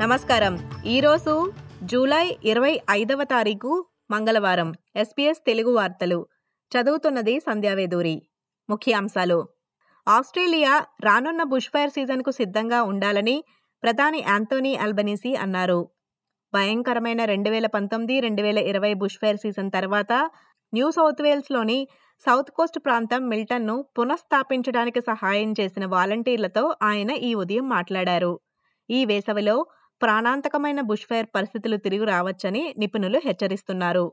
నమస్కారం. ఈరోజు జూలై ఇరవై ఐదవ తారీఖు మంగళవారం. ఎస్పీఎస్ తెలుగు వార్తలు. చదువుతున్నది సంధ్యావేదూరి ముఖ్యాంశాలు. ఆస్ట్రేలియా రానున్న బుష్ ఫైర్ సీజన్కు సిద్ధంగా ఉండాలని ప్రధాని యాంతోనీ అల్బనీసీ అన్నారు. భయంకరమైన రెండు వేల పంతొమ్మిది రెండు వేల ఇరవై బుష్ ఫైర్ సీజన్ తర్వాత న్యూ సౌత్ వేల్స్లోని సౌత్ కోస్ట్ ప్రాంతం మిల్టన్ను పునఃస్థాపించడానికి సహాయం చేసిన వాలంటీర్లతో ఆయన ఈ ఉదయం మాట్లాడారు. ఈ వేసవిలో ప్రాణాంతకమైన బుష్ ఫైర్ పరిస్థితులు తిరిగి రావచ్చని నిపుణులు హెచ్చరిస్తున్నారు.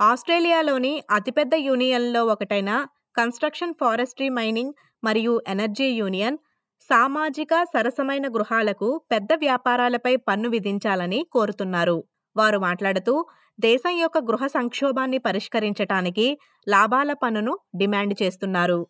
ఆస్ట్రేలియాలోని అతిపెద్ద యూనియన్లో ఒకటైన కన్స్ట్రక్షన్ ఫారెస్ట్రీ మైనింగ్ మరియు ఎనర్జీ యూనియన్ సామాజిక సరసమైన గృహాలకు పెద్ద వ్యాపారాలపై పన్ను విధించాలని కోరుతున్నారు. వారు మాట్లాడుతూ దేశం యొక్క గృహ సంక్షోభాన్ని పరిష్కరించటానికి లాభాల పన్నును డిమాండ్ చేస్తున్నారు.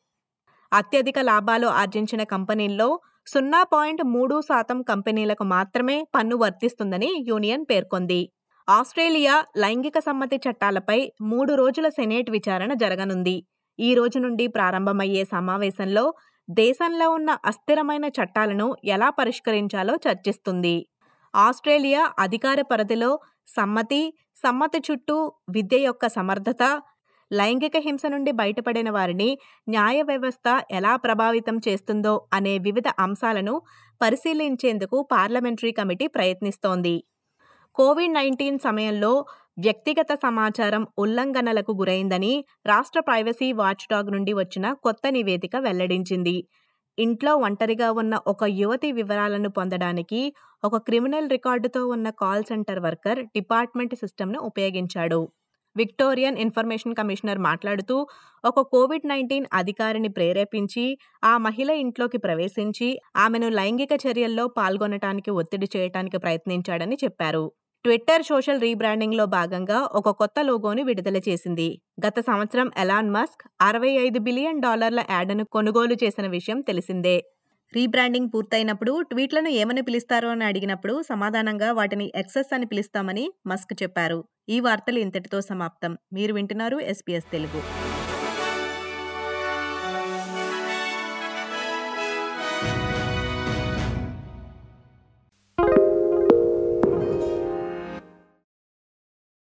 అత్యధిక లాభాలు ఆర్జించిన కంపెనీల్లో సున్నా పాయింట్ మూడు శాతం కంపెనీలకు మాత్రమే పన్ను వర్తిస్తుందని యూనియన్ పేర్కొంది. ఆస్ట్రేలియా లైంగిక సమ్మతి చట్టాలపై మూడు రోజుల సెనేట్ విచారణ జరగనుంది. ఈ రోజు నుండి ప్రారంభమయ్యే సమావేశంలో దేశంలో ఉన్న అస్థిరమైన చట్టాలను ఎలా పరిష్కరించాలో చర్చిస్తుంది. ఆస్ట్రేలియా అధికార పరిధిలో సమ్మతి సమ్మతి చుట్టూ విద్య యొక్క సమర్థత లైంగిక హింస నుండి బయటపడిన వారిని న్యాయ వ్యవస్థ ఎలా ప్రభావితం చేస్తుందో అనే వివిధ అంశాలను పరిశీలించేందుకు పార్లమెంటరీ కమిటీ ప్రయత్నిస్తోంది. కోవిడ్ నైన్టీన్ సమయంలో వ్యక్తిగత సమాచారం ఉల్లంఘనలకు గురైందని రాష్ట్ర ప్రైవసీ వాచ్డాగ్ నుండి వచ్చిన కొత్త నివేదిక వెల్లడించింది. ఇంట్లో ఒంటరిగా ఉన్న ఒక యువతి వివరాలను పొందడానికి ఒక క్రిమినల్ రికార్డుతో ఉన్న కాల్ సెంటర్ వర్కర్ డిపార్ట్మెంట్ సిస్టమ్ను ఉపయోగించాడు. విక్టోరియన్ ఇన్ఫర్మేషన్ కమిషనర్ మాట్లాడుతూ ఒక కోవిడ్ నైన్టీన్ అధికారిని ప్రేరేపించి ఆ మహిళ ఇంట్లోకి ప్రవేశించి ఆమెను లైంగిక చర్యల్లో పాల్గొనటానికి ఒత్తిడి చేయటానికి ప్రయత్నించాడని చెప్పారు. ట్విట్టర్ సోషల్ రీబ్రాండింగ్లో భాగంగా ఒక కొత్త లోగోని విడుదల చేసింది. గత సంవత్సరం ఎలాన్ మస్క్ అరవై ఐదు బిలియన్ డాలర్ల యాడ్ను కొనుగోలు చేసిన విషయం తెలిసిందే. రీబ్రాండింగ్ పూర్తయినప్పుడు ట్వీట్లను ఏమని పిలుస్తారో అని అడిగినప్పుడు సమాధానంగా వాటిని ఎక్సెస్ అని పిలుస్తామని మస్క్ చెప్పారు. ఈ వార్తలు ఇంతటితో సమాప్తం. మీరు వింటున్నారు ఎస్పీఎస్ తెలుగు.